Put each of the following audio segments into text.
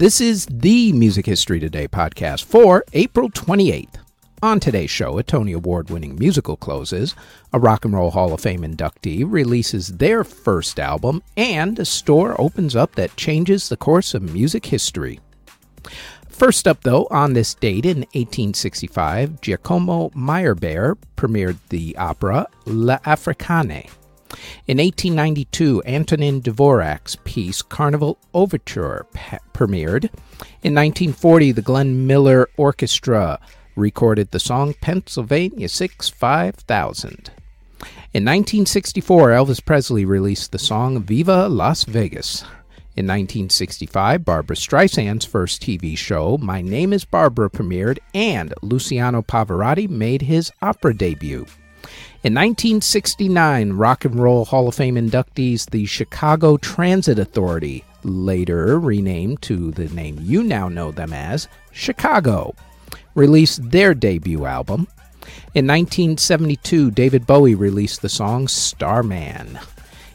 This is the Music History Today podcast for April 28th. On today's show, a Tony Award winning musical closes, a Rock and Roll Hall of Fame inductee releases their first album, and a store opens up that changes the course of music history. First up, though, on this date in 1865, Giacomo Meyerbeer premiered the opera L'Africaine. In 1892, Antonin Dvorak's piece Carnival Overture premiered. In 1940, the Glenn Miller Orchestra recorded the song Pennsylvania 6 5000. In 1964, Elvis Presley released the song Viva Las Vegas. In 1965, Barbra Streisand's first TV show, My Name is Barbra, premiered, and Luciano Pavarotti made his opera debut. In 1969, Rock and Roll Hall of Fame inductees, the Chicago Transit Authority, later renamed to the name you now know them as, Chicago, released their debut album. In 1972, David Bowie released the song Starman.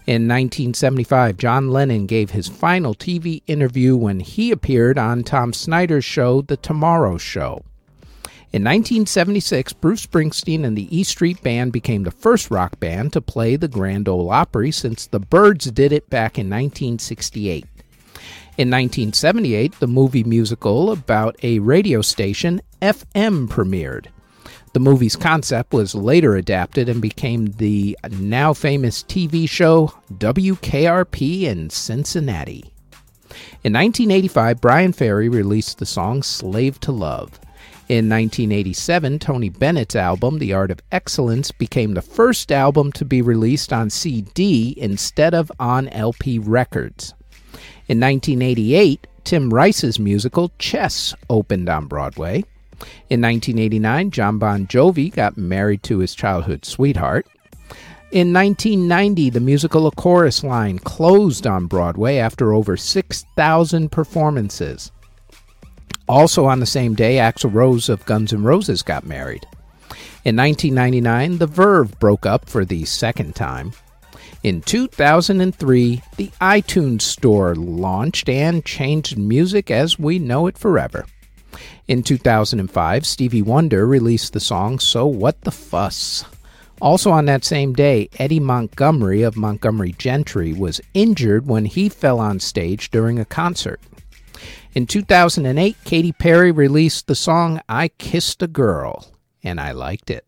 In 1975, John Lennon gave his final TV interview when he appeared on Tom Snyder's show, The Tomorrow Show. In 1976, Bruce Springsteen and the E Street Band became the first rock band to play the Grand Ole Opry since the Byrds did it back in 1968. In 1978, the movie musical about a radio station, FM, premiered. The movie's concept was later adapted and became the now famous TV show WKRP in Cincinnati. In 1985, Bryan Ferry released the song Slave to Love. In 1987, Tony Bennett's album, The Art of Excellence, became the first album to be released on CD instead of on LP records. In 1988, Tim Rice's musical Chess opened on Broadway. In 1989, Jon Bon Jovi got married to his childhood sweetheart. In 1990, the musical A Chorus Line closed on Broadway after over 6,000 performances. Also on the same day, Axl Rose of Guns N' Roses got married. In 1999, The Verve broke up for the second time. In 2003, the iTunes Store launched and changed music as we know it forever. In 2005, Stevie Wonder released the song So What the Fuss. Also on that same day, Eddie Montgomery of Montgomery Gentry was injured when he fell on stage during a concert. In 2008, Katy Perry released the song I Kissed a Girl, and I liked it.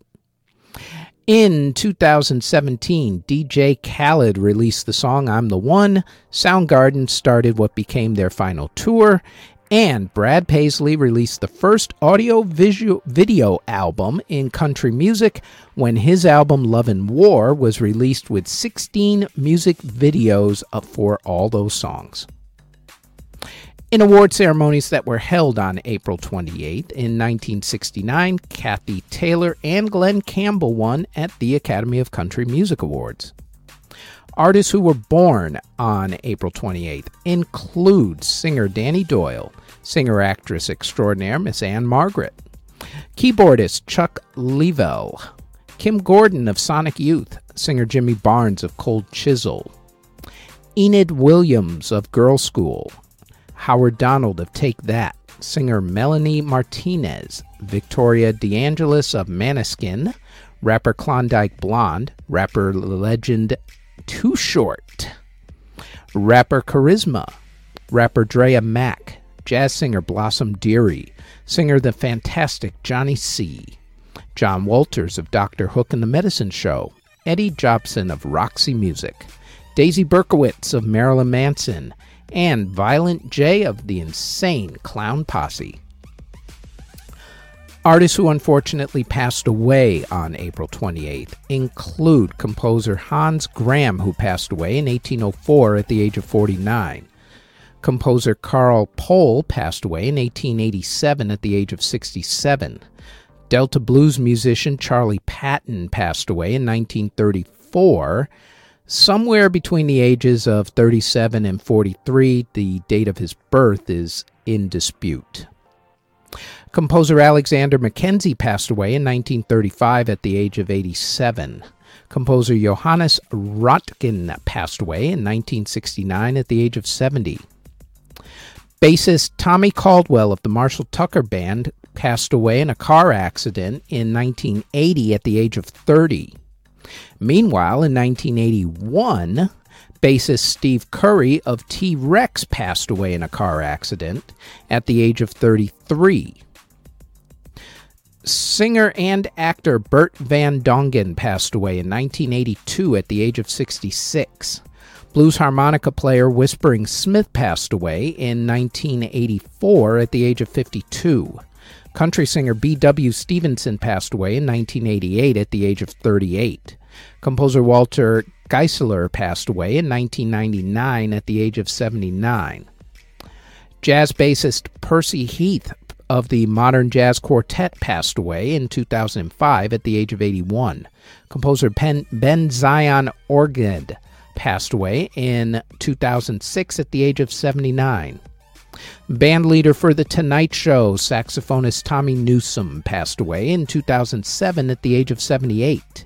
In 2017, DJ Khaled released the song I'm the One, Soundgarden started what became their final tour, and Brad Paisley released the first audio video album in country music when his album Love and War was released with 16 music videos for all those songs. In award ceremonies that were held on April 28th, in 1969, Kathy Taylor and Glen Campbell won at the Academy of Country Music Awards. Artists who were born on April 28th include singer Danny Doyle, singer actress extraordinaire Miss Ann-Margret, keyboardist Chuck Leavell, Kim Gordon of Sonic Youth, singer Jimmy Barnes of Cold Chisel, Enid Williams of Girlschool, Howard Donald of Take That, singer Melanie Martinez, Victoria DeAngelis of Måneskin, rapper Klondike Blonde, rapper legend Too Short, rapper Charisma, rapper Drea Mack, jazz singer Blossom Dearie, singer The Fantastic Johnny C., John Wolters of Dr. Hook and the Medicine Show, Eddie Jobson of Roxy Music, Daisy Berkowitz of Marilyn Manson, and Violent J of the Insane Clown Posse. Artists who unfortunately passed away on April 28th include composer Hans Gram, who passed away in 1804 at the age of 49. Composer Carl Pohl passed away in 1887 at the age of 67. Delta blues musician Charlie Patton passed away in 1934 somewhere between the ages of 37 and 43. The date of his birth is in dispute. Composer Alexander Mackenzie passed away in 1935 at the age of 87. Composer Johannes Röntgen passed away in 1969 at the age of 70. Bassist Tommy Caldwell of the Marshall Tucker Band passed away in a car accident in 1980 at the age of 30. Meanwhile, in 1981, bassist Steve Currie of T Rex passed away in a car accident at the age of 33. Singer and actor Bert Van Dongen passed away in 1982 at the age of 66. Blues harmonica player Whispering Smith passed away in 1984 at the age of 52. Country singer B.W. Stevenson passed away in 1988 at the age of 38. Composer Walter Geisler passed away in 1999 at the age of 79. Jazz bassist Percy Heath of the Modern Jazz Quartet passed away in 2005 at the age of 81. Composer Ben, ben Zion Orgad passed away in 2006 at the age of 79. Band leader for The Tonight Show, saxophonist Tommy Newsom, passed away in 2007 at the age of 78.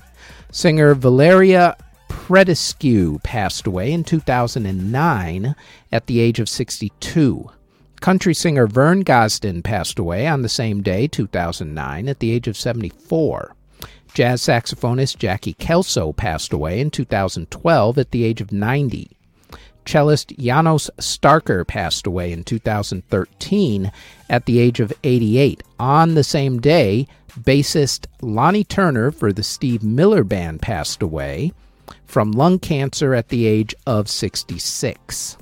Singer Valeria Predescu passed away in 2009 at the age of 62. Country singer Vern Gosdin passed away on the same day, 2009, at the age of 74. Jazz saxophonist Jackie Kelso passed away in 2012 at the age of 90. Cellist Janos Starker passed away in 2013 at the age of 88. On the same day, bassist Lonnie Turner for the Steve Miller Band passed away from lung cancer at the age of 66.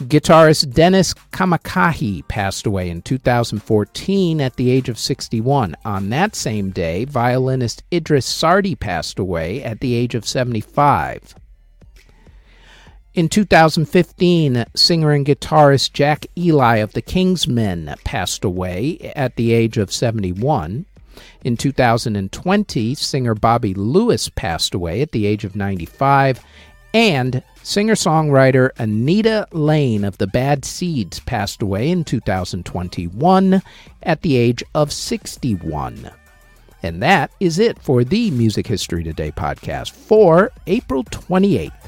Guitarist Dennis Kamakahi passed away in 2014 at the age of 61. On that same day, violinist Idris Sardi passed away at the age of 75. In 2015, singer and guitarist Jack Ely of the Kingsmen passed away at the age of 71. In 2020, singer Bobby Lewis passed away at the age of 95, and singer songwriter Anita Lane of the Bad Seeds passed away in 2021 at the age of 61. And that is it for the Music History Today podcast for April 28th.